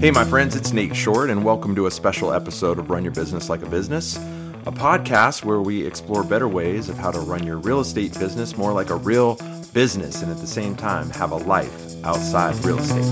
Hey, my friends, it's Nate Short, and welcome to a special episode of Run Your Business Like a Business, a podcast where we explore better ways of how to run your real estate business more like a real business and at the same time have a life outside real estate.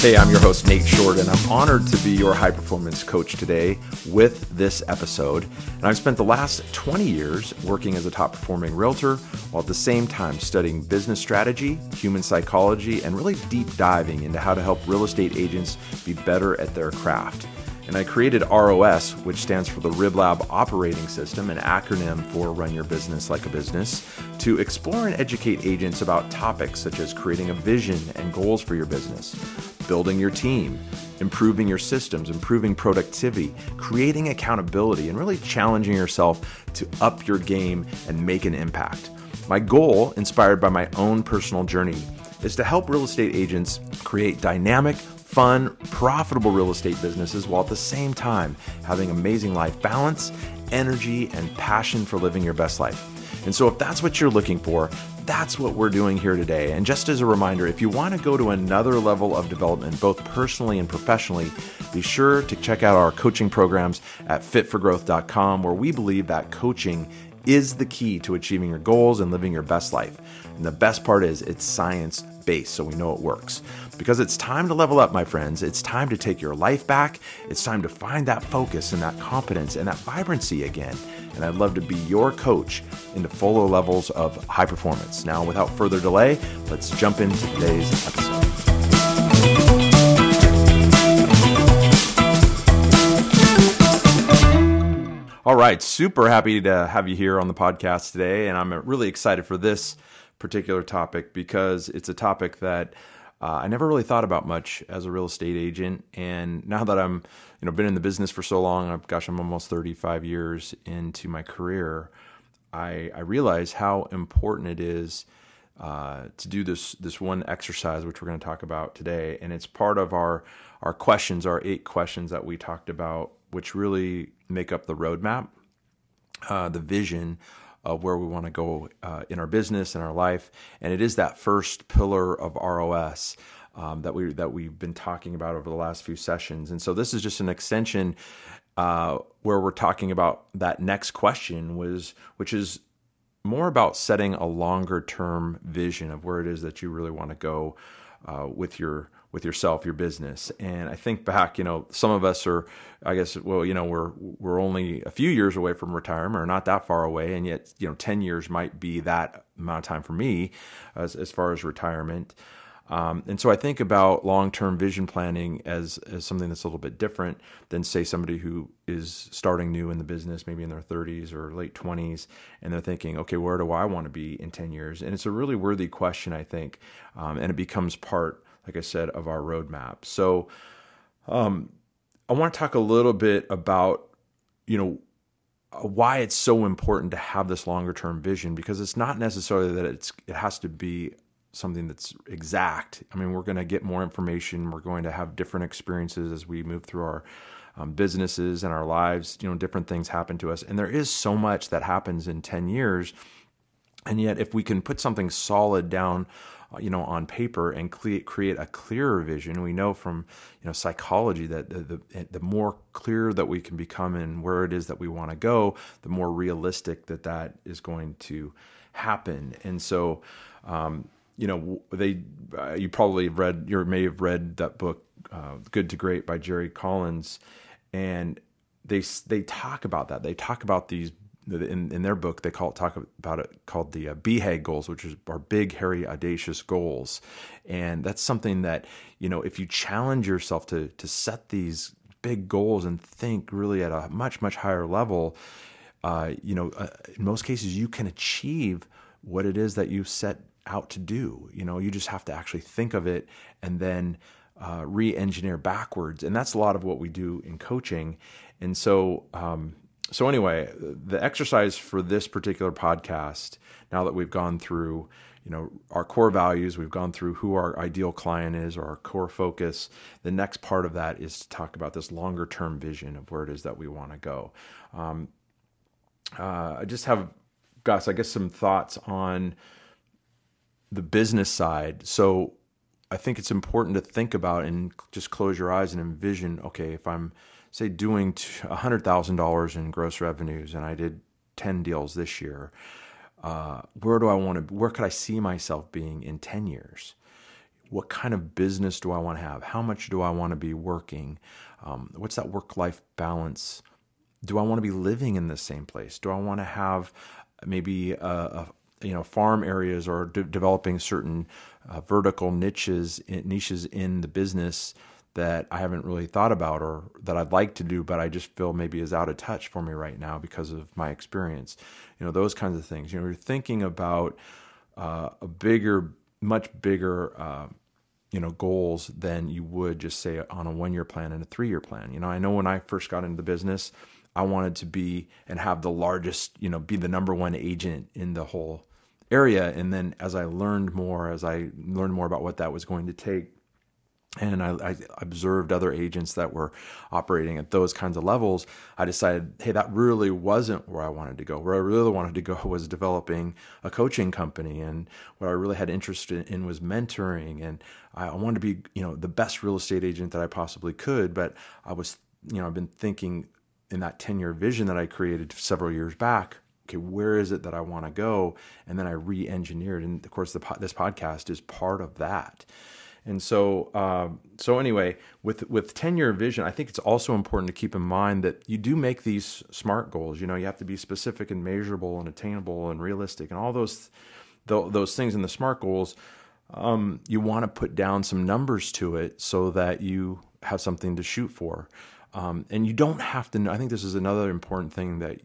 Hey, I'm your host, Nate Short, and I'm honored to be your high performance coach today with this episode. And I've spent the last 20 years working as a top performing realtor while at the same time studying business strategy, human psychology, and really deep diving into how to help real estate agents be better at their craft. And I created ROS, which stands for the RibLab Operating System, an acronym for Run Your Business Like a Business, to explore and educate agents about topics such as creating a vision and goals for your business, building your team, improving your systems, improving productivity, creating accountability, and really challenging yourself to up your game and make an impact. My goal, inspired by my own personal journey, is to help real estate agents create dynamic, fun, profitable real estate businesses while at the same time having amazing life balance, energy, and passion for living your best life. And so, if that's what you're looking for, that's what we're doing here today. And just as a reminder, if you want to go to another level of development, both personally and professionally, be sure to check out our coaching programs at fitforgrowth.com, where we believe that coaching is the key to achieving your goals and living your best life. And the best part is it's science based, so we know it works. Because it's time to level up, my friends. It's time to take your life back. It's time to find that focus and that competence and that vibrancy again. And I'd love to be your coach into fuller levels of high performance. Now, without further delay, let's jump into today's episode. All right, super happy to have you here on the podcast today. And I'm really excited for this particular topic because it's a topic that uh, I never really thought about much as a real estate agent. And now that I'm, you know, been in the business for so long, gosh, I'm almost 35 years into my career, I, I realize how important it is uh, to do this this one exercise, which we're going to talk about today, and it's part of our our questions, our eight questions that we talked about, which really make up the roadmap, uh, the vision of where we want to go uh, in our business and our life, and it is that first pillar of ROS. Um, that we that we've been talking about over the last few sessions, and so this is just an extension uh, where we're talking about that next question was, which is more about setting a longer term vision of where it is that you really want to go uh, with your with yourself, your business. And I think back, you know, some of us are, I guess, well, you know, we're we're only a few years away from retirement, or not that far away, and yet, you know, ten years might be that amount of time for me as as far as retirement. Um, and so I think about long term vision planning as, as something that's a little bit different than, say, somebody who is starting new in the business, maybe in their 30s or late 20s, and they're thinking, okay, where do I want to be in 10 years? And it's a really worthy question, I think, um, and it becomes part, like I said, of our roadmap. So um, I want to talk a little bit about, you know, why it's so important to have this longer term vision because it's not necessarily that it's it has to be something that's exact. I mean, we're going to get more information. We're going to have different experiences as we move through our um, businesses and our lives. You know, different things happen to us, and there is so much that happens in ten years. And yet, if we can put something solid down, you know, on paper and create create a clearer vision, we know from you know psychology that the, the the more clear that we can become in where it is that we want to go, the more realistic that that is going to happen. And so, um, you know they uh, you probably read you may have read that book uh, good to great by jerry collins and they they talk about that they talk about these in, in their book they call it talk about it called the uh, BHAG goals which is our big hairy audacious goals and that's something that you know if you challenge yourself to to set these big goals and think really at a much much higher level uh, you know uh, in most cases you can achieve what it is that you set out to do. You know, you just have to actually think of it and then uh, re-engineer backwards, and that's a lot of what we do in coaching. And so, um, so anyway, the exercise for this particular podcast, now that we've gone through, you know, our core values, we've gone through who our ideal client is or our core focus. The next part of that is to talk about this longer term vision of where it is that we want to go. Um, uh, I just have, Gus, I guess some thoughts on the business side. So I think it's important to think about and just close your eyes and envision. Okay, if I'm say doing hundred thousand dollars in gross revenues and I did ten deals this year, uh, where do I want to? Where could I see myself being in ten years? What kind of business do I want to have? How much do I want to be working? Um, what's that work life balance? Do I want to be living in the same place? Do I want to have maybe a, a you know farm areas or de- developing certain uh, vertical niches niches in the business that I haven't really thought about or that I'd like to do, but I just feel maybe is out of touch for me right now because of my experience. You know, those kinds of things. You know, you're thinking about uh, a bigger, much bigger, uh, you know, goals than you would just say on a one year plan and a three year plan. You know, I know when I first got into the business, I wanted to be and have the largest, you know, be the number one agent in the whole area. And then as I learned more, as I learned more about what that was going to take, and I, I, observed other agents that were operating at those kinds of levels, I decided, hey, that really wasn't where I wanted to go. Where I really wanted to go was developing a coaching company, and what I really had interest in was mentoring. And I wanted to be, you know, the best real estate agent that I possibly could. But I was, you know, I've been thinking in that ten year vision that I created several years back. Okay, where is it that I want to go? And then I re-engineered, and of course, the, this podcast is part of that. And so, um, so anyway, with with ten year vision, I think it's also important to keep in mind that you do make these smart goals. You know, you have to be specific and measurable and attainable and realistic, and all those those things in the smart goals. Um, you want to put down some numbers to it so that you have something to shoot for. Um, and you don't have to know. I think this is another important thing that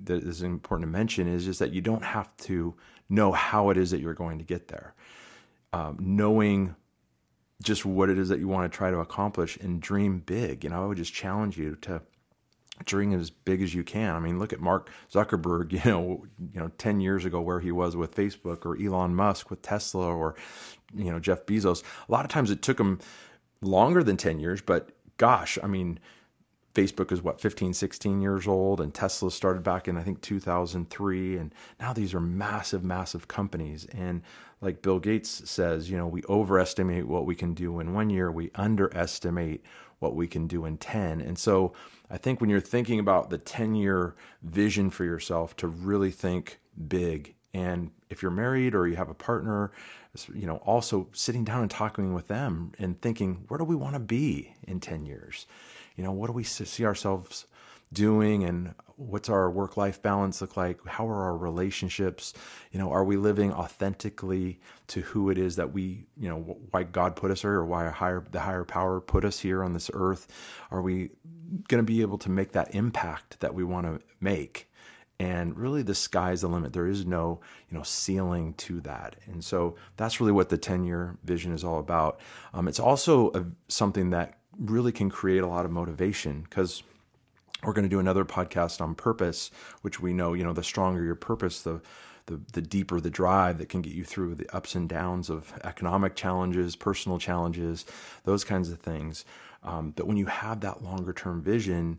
that is important to mention is just that you don't have to know how it is that you're going to get there. Um, knowing just what it is that you want to try to accomplish and dream big. You know, I would just challenge you to dream as big as you can. I mean, look at Mark Zuckerberg, you know, you know, 10 years ago where he was with Facebook or Elon Musk with Tesla or you know, Jeff Bezos. A lot of times it took him longer than 10 years, but gosh, I mean, Facebook is what 15, 16 years old, and Tesla started back in I think 2003, and now these are massive, massive companies. And like Bill Gates says, you know, we overestimate what we can do in one year, we underestimate what we can do in 10. And so I think when you're thinking about the 10 year vision for yourself, to really think big. And if you're married or you have a partner, you know, also sitting down and talking with them and thinking, where do we want to be in 10 years? You know, what do we see ourselves doing and what's our work life balance look like? How are our relationships? You know are we living authentically to who it is that we you know why god put us here or why higher the higher power put us here on this earth? Are we going to be able to make that impact that we want to make and really the sky's the limit. There is no you know ceiling to that. And so that's really what the 10 year vision is all about. Um, it's also a, something that really can create a lot of motivation because we're going to do another podcast on purpose, which we know, you know, the stronger your purpose, the the, the deeper the drive that can get you through the ups and downs of economic challenges, personal challenges, those kinds of things. Um, but when you have that longer term vision,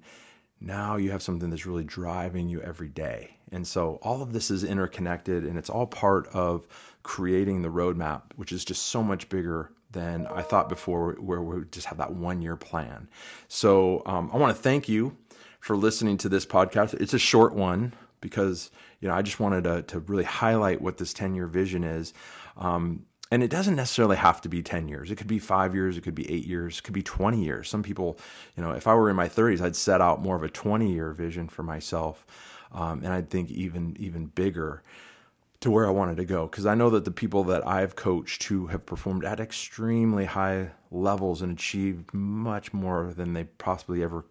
now you have something that's really driving you every day. And so all of this is interconnected and it's all part of creating the roadmap, which is just so much bigger than I thought before, where we just have that one year plan. So um, I want to thank you for listening to this podcast. It's a short one because you know I just wanted to to really highlight what this ten year vision is. Um, and it doesn't necessarily have to be 10 years. It could be five years. It could be eight years. It could be 20 years. Some people, you know, if I were in my 30s, I'd set out more of a 20 year vision for myself. Um, and I'd think even, even bigger to where I wanted to go. Because I know that the people that I've coached who have performed at extremely high levels and achieved much more than they possibly ever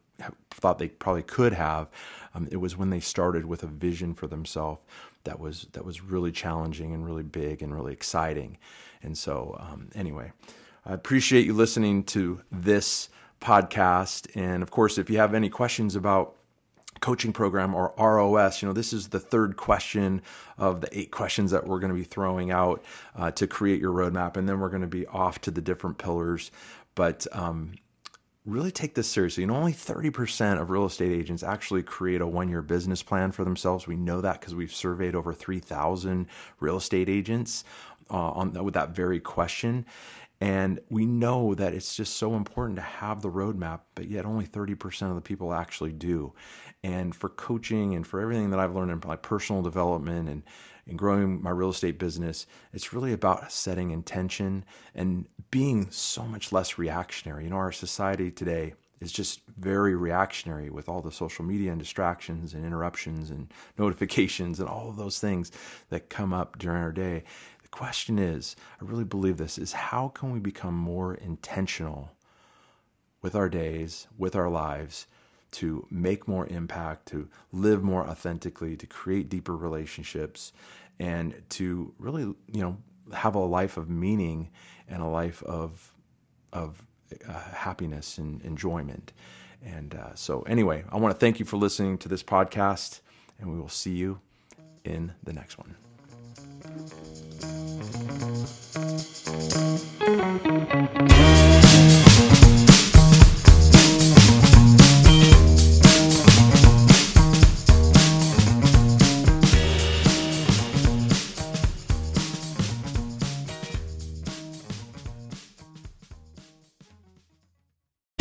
thought they probably could have. Um, it was when they started with a vision for themselves that was that was really challenging and really big and really exciting. And so, um, anyway, I appreciate you listening to this podcast. And of course, if you have any questions about coaching program or ROS. You know, this is the third question of the eight questions that we're going to be throwing out uh, to create your roadmap, and then we're going to be off to the different pillars. But um, really take this seriously. You know, only 30% of real estate agents actually create a one year business plan for themselves. We know that because we've surveyed over 3,000 real estate agents uh, on with that very question. And we know that it's just so important to have the roadmap, but yet only 30% of the people actually do. And for coaching and for everything that I've learned in my personal development and, and growing my real estate business, it's really about setting intention and being so much less reactionary. You know, our society today is just very reactionary with all the social media and distractions and interruptions and notifications and all of those things that come up during our day. The question is, I really believe this, is how can we become more intentional with our days, with our lives, to make more impact, to live more authentically, to create deeper relationships, and to really, you know, have a life of meaning and a life of of uh, happiness and enjoyment. And uh, so, anyway, I want to thank you for listening to this podcast, and we will see you in the next one.